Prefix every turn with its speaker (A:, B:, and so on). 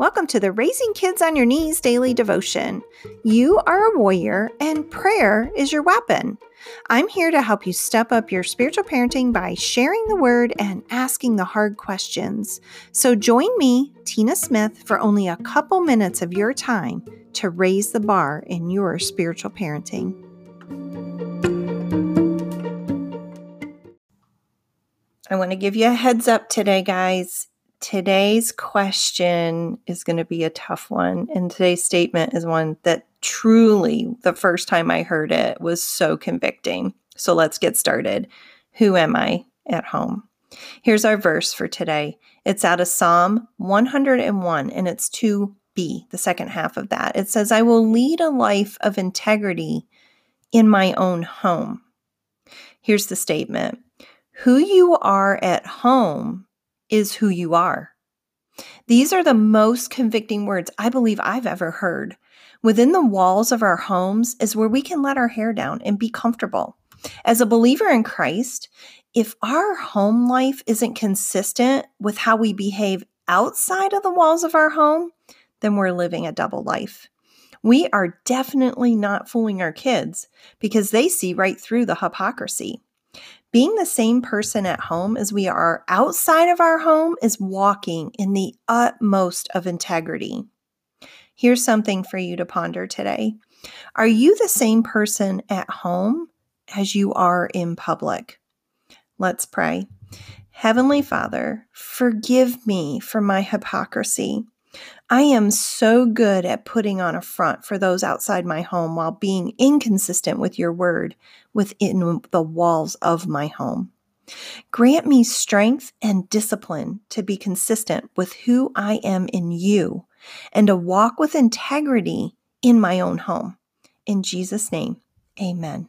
A: Welcome to the Raising Kids on Your Knees daily devotion. You are a warrior, and prayer is your weapon. I'm here to help you step up your spiritual parenting by sharing the word and asking the hard questions. So join me, Tina Smith, for only a couple minutes of your time to raise the bar in your spiritual parenting. I want to give you a heads up today, guys. Today's question is going to be a tough one. And today's statement is one that truly, the first time I heard it, was so convicting. So let's get started. Who am I at home? Here's our verse for today. It's out of Psalm 101, and it's 2b, the second half of that. It says, I will lead a life of integrity in my own home. Here's the statement who you are at home is who you are. These are the most convicting words I believe I've ever heard. Within the walls of our homes is where we can let our hair down and be comfortable. As a believer in Christ, if our home life isn't consistent with how we behave outside of the walls of our home, then we're living a double life. We are definitely not fooling our kids because they see right through the hypocrisy. Being the same person at home as we are outside of our home is walking in the utmost of integrity. Here's something for you to ponder today. Are you the same person at home as you are in public? Let's pray. Heavenly Father, forgive me for my hypocrisy. I am so good at putting on a front for those outside my home while being inconsistent with your word within the walls of my home. Grant me strength and discipline to be consistent with who I am in you and to walk with integrity in my own home. In Jesus' name, amen.